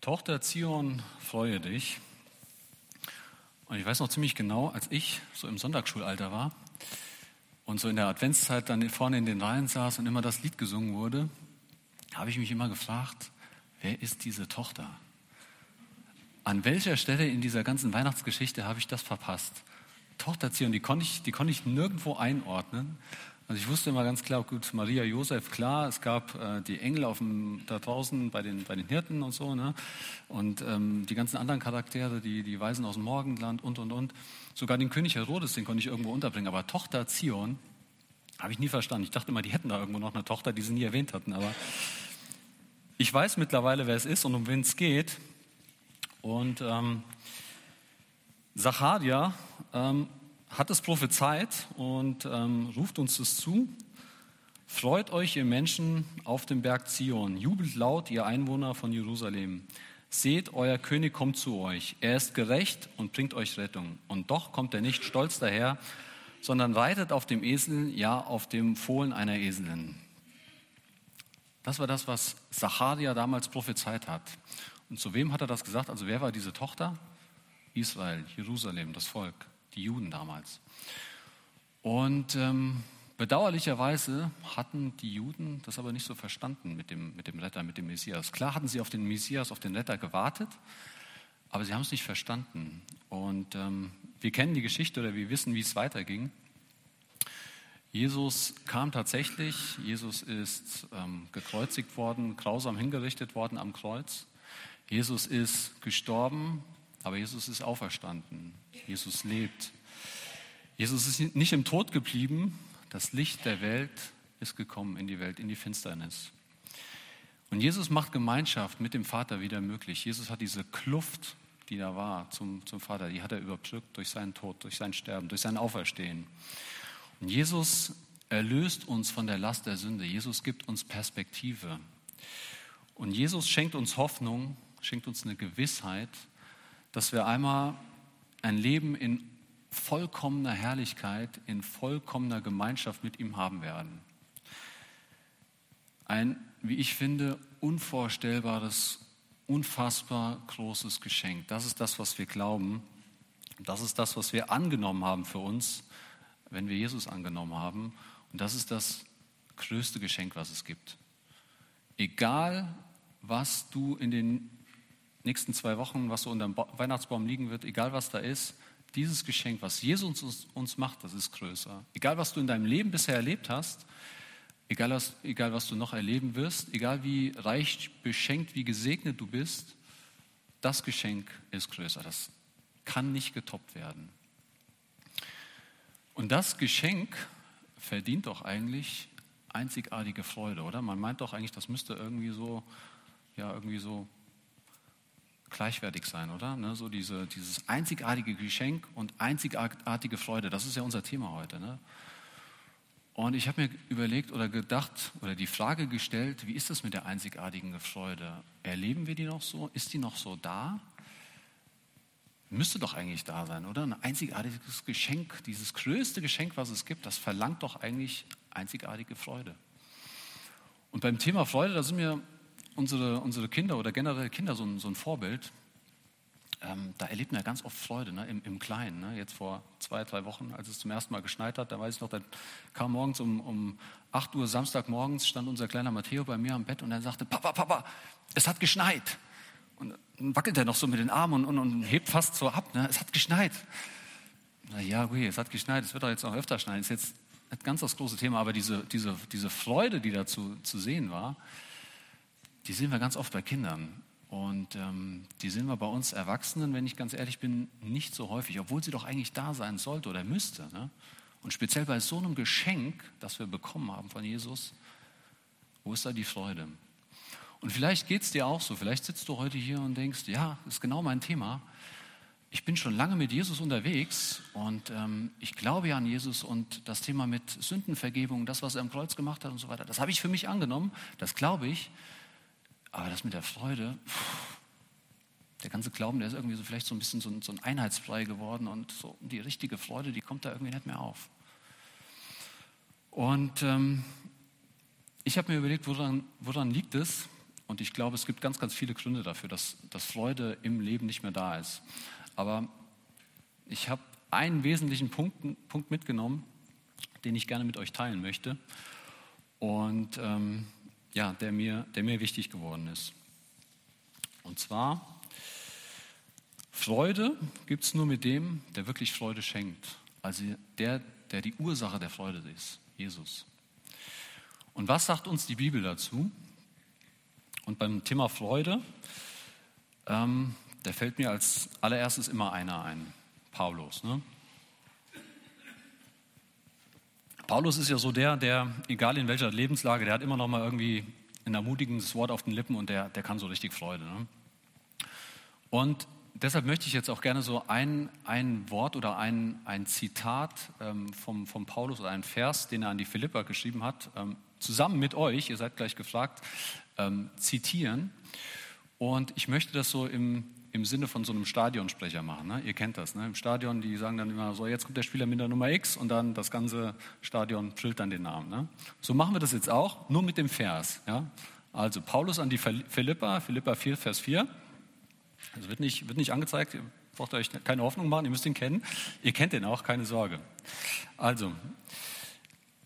Tochter Zion, freue dich. Und ich weiß noch ziemlich genau, als ich so im Sonntagsschulalter war und so in der Adventszeit dann vorne in den Reihen saß und immer das Lied gesungen wurde, habe ich mich immer gefragt, wer ist diese Tochter? An welcher Stelle in dieser ganzen Weihnachtsgeschichte habe ich das verpasst? Tochter Zion, die konnte ich, die konnte ich nirgendwo einordnen. Also ich wusste immer ganz klar, gut, Maria, Josef, klar, es gab äh, die Engel auf dem, da draußen bei den, bei den Hirten und so, ne? und ähm, die ganzen anderen Charaktere, die, die Weisen aus dem Morgenland und, und, und. Sogar den König Herodes, den konnte ich irgendwo unterbringen, aber Tochter Zion habe ich nie verstanden. Ich dachte immer, die hätten da irgendwo noch eine Tochter, die sie nie erwähnt hatten, aber ich weiß mittlerweile, wer es ist und um wen es geht. Und ähm, Zacharia ähm, hat es prophezeit und ähm, ruft uns das zu. Freut euch, ihr Menschen auf dem Berg Zion, jubelt laut, ihr Einwohner von Jerusalem. Seht, euer König kommt zu euch. Er ist gerecht und bringt euch Rettung. Und doch kommt er nicht stolz daher, sondern reitet auf dem Esel, ja auf dem Fohlen einer Eselin. Das war das, was Zacharia damals prophezeit hat. Und zu wem hat er das gesagt? Also wer war diese Tochter? Israel, Jerusalem, das Volk die Juden damals. Und ähm, bedauerlicherweise hatten die Juden das aber nicht so verstanden mit dem, mit dem Retter, mit dem Messias. Klar hatten sie auf den Messias, auf den Retter gewartet, aber sie haben es nicht verstanden. Und ähm, wir kennen die Geschichte oder wir wissen, wie es weiterging. Jesus kam tatsächlich, Jesus ist ähm, gekreuzigt worden, grausam hingerichtet worden am Kreuz. Jesus ist gestorben, aber Jesus ist auferstanden. Jesus lebt. Jesus ist nicht im Tod geblieben. Das Licht der Welt ist gekommen in die Welt, in die Finsternis. Und Jesus macht Gemeinschaft mit dem Vater wieder möglich. Jesus hat diese Kluft, die da war zum, zum Vater, die hat er überbrückt durch seinen Tod, durch sein Sterben, durch sein Auferstehen. Und Jesus erlöst uns von der Last der Sünde. Jesus gibt uns Perspektive. Und Jesus schenkt uns Hoffnung, schenkt uns eine Gewissheit, dass wir einmal ein Leben in vollkommener Herrlichkeit, in vollkommener Gemeinschaft mit ihm haben werden. Ein, wie ich finde, unvorstellbares, unfassbar großes Geschenk. Das ist das, was wir glauben. Das ist das, was wir angenommen haben für uns, wenn wir Jesus angenommen haben. Und das ist das größte Geschenk, was es gibt. Egal, was du in den nächsten zwei Wochen, was so unter dem Weihnachtsbaum liegen wird, egal was da ist, dieses Geschenk, was Jesus uns, uns macht, das ist größer. Egal was du in deinem Leben bisher erlebt hast, egal was, egal was du noch erleben wirst, egal wie reich beschenkt, wie gesegnet du bist, das Geschenk ist größer. Das kann nicht getoppt werden. Und das Geschenk verdient doch eigentlich einzigartige Freude, oder? Man meint doch eigentlich, das müsste irgendwie so, ja, irgendwie so gleichwertig sein, oder? Ne? So diese, dieses einzigartige Geschenk und einzigartige Freude, das ist ja unser Thema heute. Ne? Und ich habe mir überlegt oder gedacht oder die Frage gestellt, wie ist das mit der einzigartigen Freude? Erleben wir die noch so? Ist die noch so da? Müsste doch eigentlich da sein, oder? Ein einzigartiges Geschenk, dieses größte Geschenk, was es gibt, das verlangt doch eigentlich einzigartige Freude. Und beim Thema Freude, da sind mir unsere, unsere Kinder oder generell Kinder so ein, so ein Vorbild. Ähm, da erlebt man ja ganz oft Freude ne? Im, im, Kleinen. Ne? Jetzt vor zwei, drei Wochen, als es zum ersten Mal geschneit hat, da weiß ich noch, da kam morgens um, um 8 Uhr Samstagmorgens, stand unser kleiner Matteo bei mir am Bett und er sagte, Papa, Papa, es hat geschneit. Und dann wackelt er noch so mit den Armen und, und, und hebt fast so ab. Ne? Es hat geschneit. Na ja, okay, es hat geschneit, es wird doch jetzt auch öfter schneien. Das ist jetzt nicht ganz das große Thema, aber diese, diese, diese Freude, die dazu zu sehen war, die sehen wir ganz oft bei Kindern. Und ähm, die sehen wir bei uns Erwachsenen, wenn ich ganz ehrlich bin, nicht so häufig, obwohl sie doch eigentlich da sein sollte oder müsste. Ne? Und speziell bei so einem Geschenk, das wir bekommen haben von Jesus, wo ist da die Freude? Und vielleicht geht es dir auch so, vielleicht sitzt du heute hier und denkst, ja, ist genau mein Thema. Ich bin schon lange mit Jesus unterwegs und ähm, ich glaube ja an Jesus und das Thema mit Sündenvergebung, das, was er am Kreuz gemacht hat und so weiter, das habe ich für mich angenommen, das glaube ich. Aber das mit der Freude, der ganze Glauben, der ist irgendwie so vielleicht so ein bisschen so ein, so ein Einheitsbrei geworden und so die richtige Freude, die kommt da irgendwie nicht mehr auf. Und ähm, ich habe mir überlegt, woran, woran liegt es? Und ich glaube, es gibt ganz, ganz viele Gründe dafür, dass, dass Freude im Leben nicht mehr da ist. Aber ich habe einen wesentlichen Punkt, Punkt mitgenommen, den ich gerne mit euch teilen möchte und ähm, ja, der mir, der mir wichtig geworden ist. Und zwar, Freude gibt es nur mit dem, der wirklich Freude schenkt. Also der, der die Ursache der Freude ist, Jesus. Und was sagt uns die Bibel dazu? Und beim Thema Freude, ähm, da fällt mir als allererstes immer einer ein, Paulus. Ne? Paulus ist ja so der, der, egal in welcher Lebenslage, der hat immer noch mal irgendwie ein ermutigendes Wort auf den Lippen und der, der kann so richtig Freude. Ne? Und deshalb möchte ich jetzt auch gerne so ein, ein Wort oder ein, ein Zitat ähm, vom, vom Paulus oder ein Vers, den er an die Philippa geschrieben hat, ähm, zusammen mit euch, ihr seid gleich gefragt, ähm, zitieren. Und ich möchte das so im, im Sinne von so einem Stadionsprecher machen. Ne? Ihr kennt das. Ne? Im Stadion, die sagen dann immer so, jetzt kommt der Spieler mit der Nummer X und dann das ganze Stadion füllt dann den Namen. Ne? So machen wir das jetzt auch, nur mit dem Vers. Ja? Also Paulus an die Philippa, Philippa 4, Vers 4. Das wird nicht, wird nicht angezeigt, ihr braucht euch keine Hoffnung machen, ihr müsst ihn kennen. Ihr kennt ihn auch, keine Sorge. Also,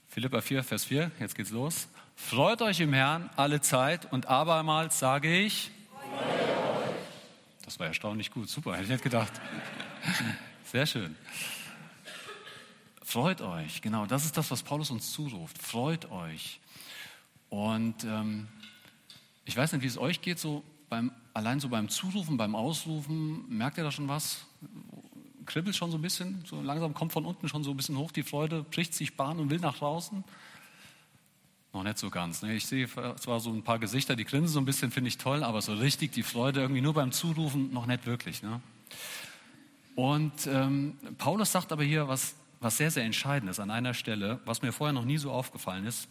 Philippa 4, Vers 4, jetzt geht's los. Freut euch im Herrn alle Zeit und abermals sage ich, das war erstaunlich gut, super, hätte ich nicht gedacht. Sehr schön. Freut euch, genau, das ist das, was Paulus uns zuruft. Freut euch. Und ähm, ich weiß nicht, wie es euch geht, so beim, allein so beim Zurufen, beim Ausrufen, merkt ihr da schon was? Kribbelt schon so ein bisschen, so langsam kommt von unten schon so ein bisschen hoch die Freude, bricht sich Bahn und will nach draußen. Noch nicht so ganz. Ne? Ich sehe zwar so ein paar Gesichter, die grinsen so ein bisschen, finde ich toll, aber so richtig die Freude irgendwie nur beim Zurufen noch nicht wirklich. Ne? Und ähm, Paulus sagt aber hier was, was sehr, sehr Entscheidendes an einer Stelle, was mir vorher noch nie so aufgefallen ist.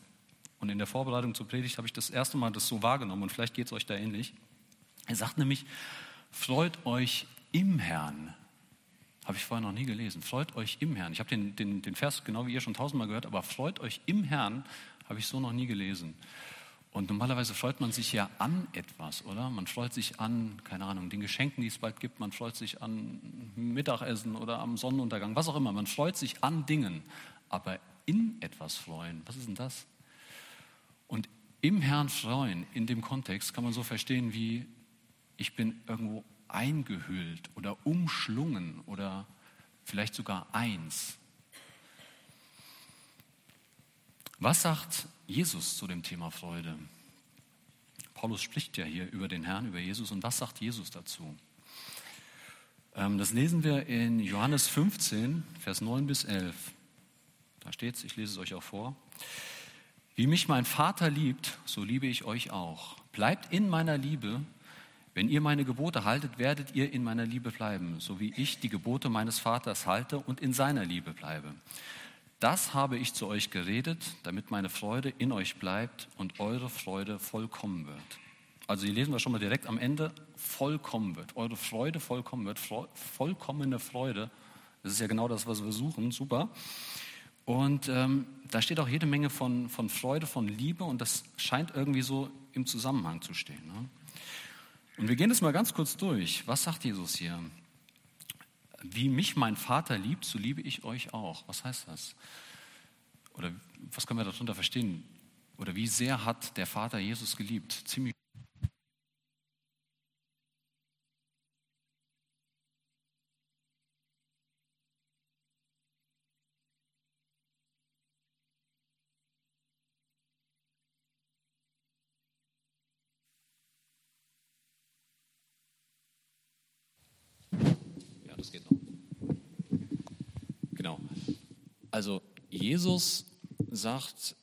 Und in der Vorbereitung zur Predigt habe ich das erste Mal das so wahrgenommen und vielleicht geht es euch da ähnlich. Er sagt nämlich, freut euch im Herrn. Habe ich vorher noch nie gelesen. Freut euch im Herrn. Ich habe den, den, den Vers genau wie ihr schon tausendmal gehört, aber freut euch im Herrn habe ich so noch nie gelesen. Und normalerweise freut man sich ja an etwas, oder? Man freut sich an, keine Ahnung, den Geschenken, die es bald gibt. Man freut sich an Mittagessen oder am Sonnenuntergang, was auch immer. Man freut sich an Dingen. Aber in etwas freuen, was ist denn das? Und im Herrn freuen, in dem Kontext, kann man so verstehen wie, ich bin irgendwo eingehüllt oder umschlungen oder vielleicht sogar eins. Was sagt Jesus zu dem Thema Freude? Paulus spricht ja hier über den Herrn, über Jesus. Und was sagt Jesus dazu? Ähm, das lesen wir in Johannes 15, Vers 9 bis 11. Da steht es, ich lese es euch auch vor. Wie mich mein Vater liebt, so liebe ich euch auch. Bleibt in meiner Liebe. Wenn ihr meine Gebote haltet, werdet ihr in meiner Liebe bleiben, so wie ich die Gebote meines Vaters halte und in seiner Liebe bleibe. Das habe ich zu euch geredet, damit meine Freude in euch bleibt und eure Freude vollkommen wird. Also hier lesen wir schon mal direkt am Ende, vollkommen wird. Eure Freude vollkommen wird. Vollkommene Freude. Das ist ja genau das, was wir suchen. Super. Und ähm, da steht auch jede Menge von, von Freude, von Liebe und das scheint irgendwie so im Zusammenhang zu stehen. Ne? Und wir gehen das mal ganz kurz durch. Was sagt Jesus hier? Wie mich mein Vater liebt, so liebe ich euch auch. Was heißt das? Oder was können wir darunter verstehen? Oder wie sehr hat der Vater Jesus geliebt? Ziemlich das geht noch. Genau. Also Jesus sagt,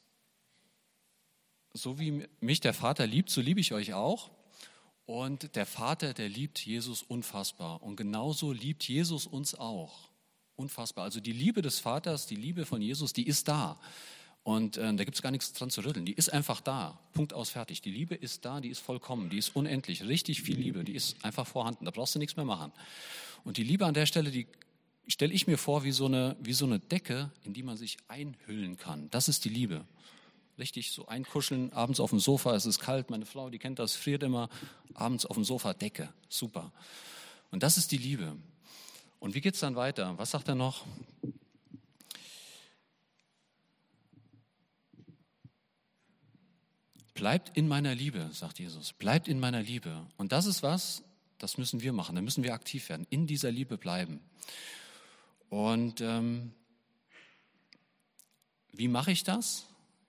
so wie mich der Vater liebt, so liebe ich euch auch. Und der Vater, der liebt Jesus unfassbar. Und genauso liebt Jesus uns auch. Unfassbar. Also die Liebe des Vaters, die Liebe von Jesus, die ist da. Und äh, da gibt es gar nichts dran zu rütteln. Die ist einfach da. Punkt aus, fertig. Die Liebe ist da, die ist vollkommen, die ist unendlich. Richtig viel Liebe, die ist einfach vorhanden. Da brauchst du nichts mehr machen. Und die Liebe an der Stelle, die stelle ich mir vor wie so, eine, wie so eine Decke, in die man sich einhüllen kann. Das ist die Liebe. richtig so einkuscheln, abends auf dem Sofa, es ist kalt, meine Frau, die kennt das, friert immer, abends auf dem Sofa, Decke, super. Und das ist die Liebe. Und wie geht es dann weiter? Was sagt er noch? Bleibt in meiner Liebe, sagt Jesus. Bleibt in meiner Liebe. Und das ist was, das müssen wir machen. Da müssen wir aktiv werden. In dieser Liebe bleiben. Und ähm, wie mache ich das?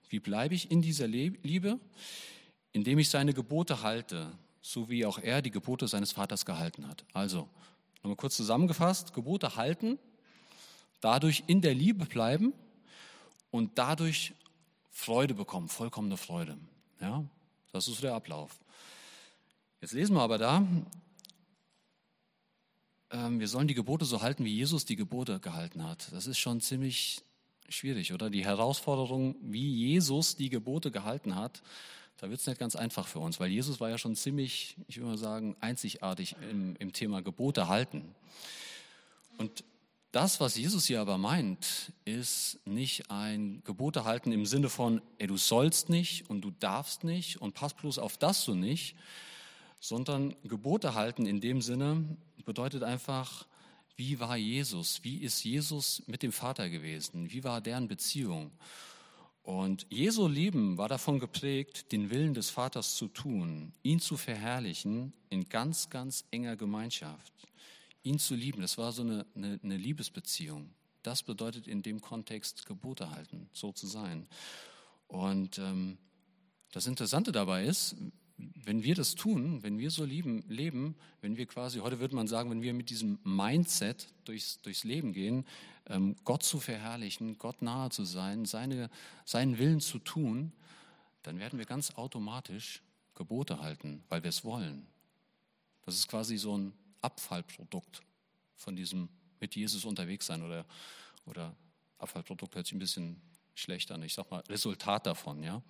Wie bleibe ich in dieser Liebe? Indem ich seine Gebote halte, so wie auch er die Gebote seines Vaters gehalten hat. Also, nochmal kurz zusammengefasst, Gebote halten, dadurch in der Liebe bleiben und dadurch Freude bekommen, vollkommene Freude. Ja, das ist der Ablauf. Jetzt lesen wir aber da, wir sollen die Gebote so halten, wie Jesus die Gebote gehalten hat. Das ist schon ziemlich schwierig, oder? Die Herausforderung, wie Jesus die Gebote gehalten hat, da wird es nicht ganz einfach für uns, weil Jesus war ja schon ziemlich, ich würde mal sagen, einzigartig im, im Thema Gebote halten. Und das, was Jesus hier aber meint, ist nicht ein Gebote halten im Sinne von, ey, du sollst nicht und du darfst nicht und pass bloß auf das du nicht, sondern Gebote halten in dem Sinne bedeutet einfach, wie war Jesus? Wie ist Jesus mit dem Vater gewesen? Wie war deren Beziehung? Und Jesu Leben war davon geprägt, den Willen des Vaters zu tun, ihn zu verherrlichen in ganz, ganz enger Gemeinschaft. Ihn zu lieben, das war so eine, eine, eine Liebesbeziehung. Das bedeutet in dem Kontext Gebote halten, so zu sein. Und ähm, das Interessante dabei ist, wenn wir das tun, wenn wir so lieben, leben, wenn wir quasi, heute würde man sagen, wenn wir mit diesem Mindset durchs, durchs Leben gehen, ähm, Gott zu verherrlichen, Gott nahe zu sein, seine, seinen Willen zu tun, dann werden wir ganz automatisch Gebote halten, weil wir es wollen. Das ist quasi so ein Abfallprodukt von diesem mit Jesus unterwegs sein oder, oder Abfallprodukt hört sich ein bisschen schlecht an. Ich sag mal Resultat davon, ja.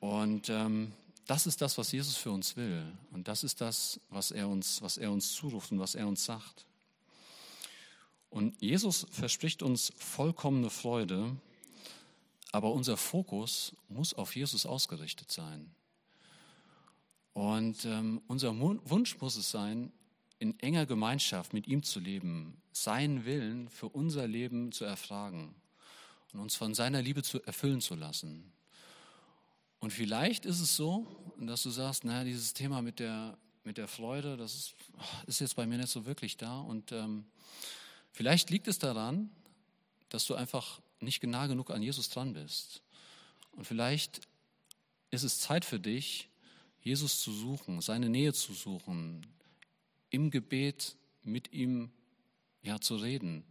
Und ähm, das ist das, was Jesus für uns will. Und das ist das, was er uns, was er uns zuruft und was er uns sagt. Und Jesus verspricht uns vollkommene Freude, aber unser Fokus muss auf Jesus ausgerichtet sein. Und ähm, unser Wunsch muss es sein, in enger Gemeinschaft mit ihm zu leben, seinen Willen für unser Leben zu erfragen und uns von seiner Liebe zu erfüllen zu lassen. Und vielleicht ist es so, dass du sagst, naja, dieses Thema mit der, mit der Freude, das ist, ist jetzt bei mir nicht so wirklich da. Und ähm, vielleicht liegt es daran, dass du einfach nicht nah genug an Jesus dran bist. Und vielleicht ist es Zeit für dich, Jesus zu suchen, seine Nähe zu suchen, im Gebet mit ihm ja, zu reden,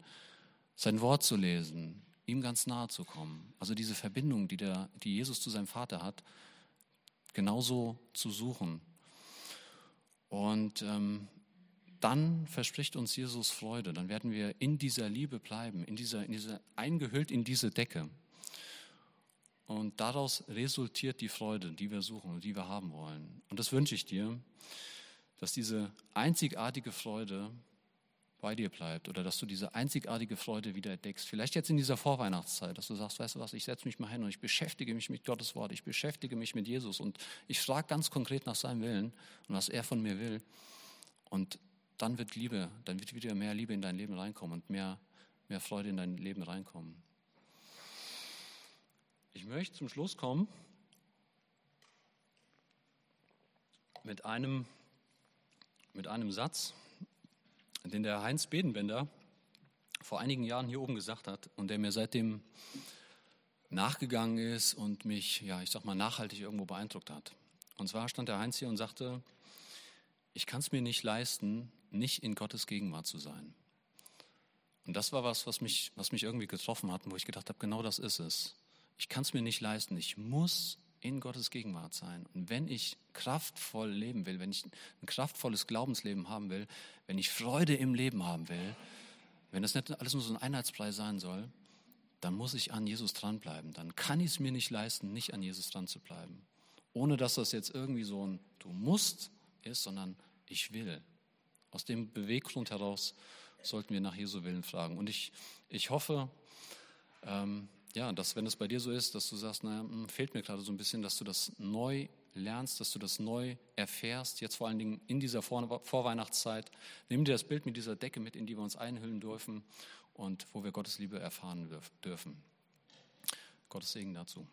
sein Wort zu lesen, ihm ganz nahe zu kommen. Also diese Verbindung, die, der, die Jesus zu seinem Vater hat, genauso zu suchen. Und ähm, dann verspricht uns Jesus Freude. Dann werden wir in dieser Liebe bleiben, in dieser, in dieser, eingehüllt in diese Decke. Und daraus resultiert die Freude, die wir suchen und die wir haben wollen. Und das wünsche ich dir, dass diese einzigartige Freude bei dir bleibt oder dass du diese einzigartige Freude wieder entdeckst. Vielleicht jetzt in dieser Vorweihnachtszeit, dass du sagst, weißt du was, ich setze mich mal hin und ich beschäftige mich mit Gottes Wort, ich beschäftige mich mit Jesus und ich frage ganz konkret nach seinem Willen und was er von mir will. Und dann wird Liebe, dann wird wieder mehr Liebe in dein Leben reinkommen und mehr, mehr Freude in dein Leben reinkommen. Ich möchte zum Schluss kommen mit einem, mit einem Satz, den der Heinz Bedenbender vor einigen Jahren hier oben gesagt hat und der mir seitdem nachgegangen ist und mich, ja, ich sag mal, nachhaltig irgendwo beeindruckt hat. Und zwar stand der Heinz hier und sagte, ich kann es mir nicht leisten, nicht in Gottes Gegenwart zu sein. Und das war was, was mich, was mich irgendwie getroffen hat, wo ich gedacht habe, genau das ist es. Ich kann es mir nicht leisten. Ich muss in Gottes Gegenwart sein. Und wenn ich kraftvoll leben will, wenn ich ein kraftvolles Glaubensleben haben will, wenn ich Freude im Leben haben will, wenn das nicht alles nur so ein Einheitspreis sein soll, dann muss ich an Jesus dranbleiben. Dann kann ich es mir nicht leisten, nicht an Jesus dran zu bleiben. Ohne dass das jetzt irgendwie so ein Du musst ist, sondern ich will. Aus dem Beweggrund heraus sollten wir nach Jesu Willen fragen. Und ich, ich hoffe, ähm, ja, dass wenn es bei dir so ist, dass du sagst, naja, hm, fehlt mir gerade so ein bisschen, dass du das neu lernst, dass du das neu erfährst, jetzt vor allen Dingen in dieser Vor Vorweihnachtszeit. Nimm dir das Bild mit dieser Decke mit, in die wir uns einhüllen dürfen und wo wir Gottes Liebe erfahren dürfen. Gottes Segen dazu.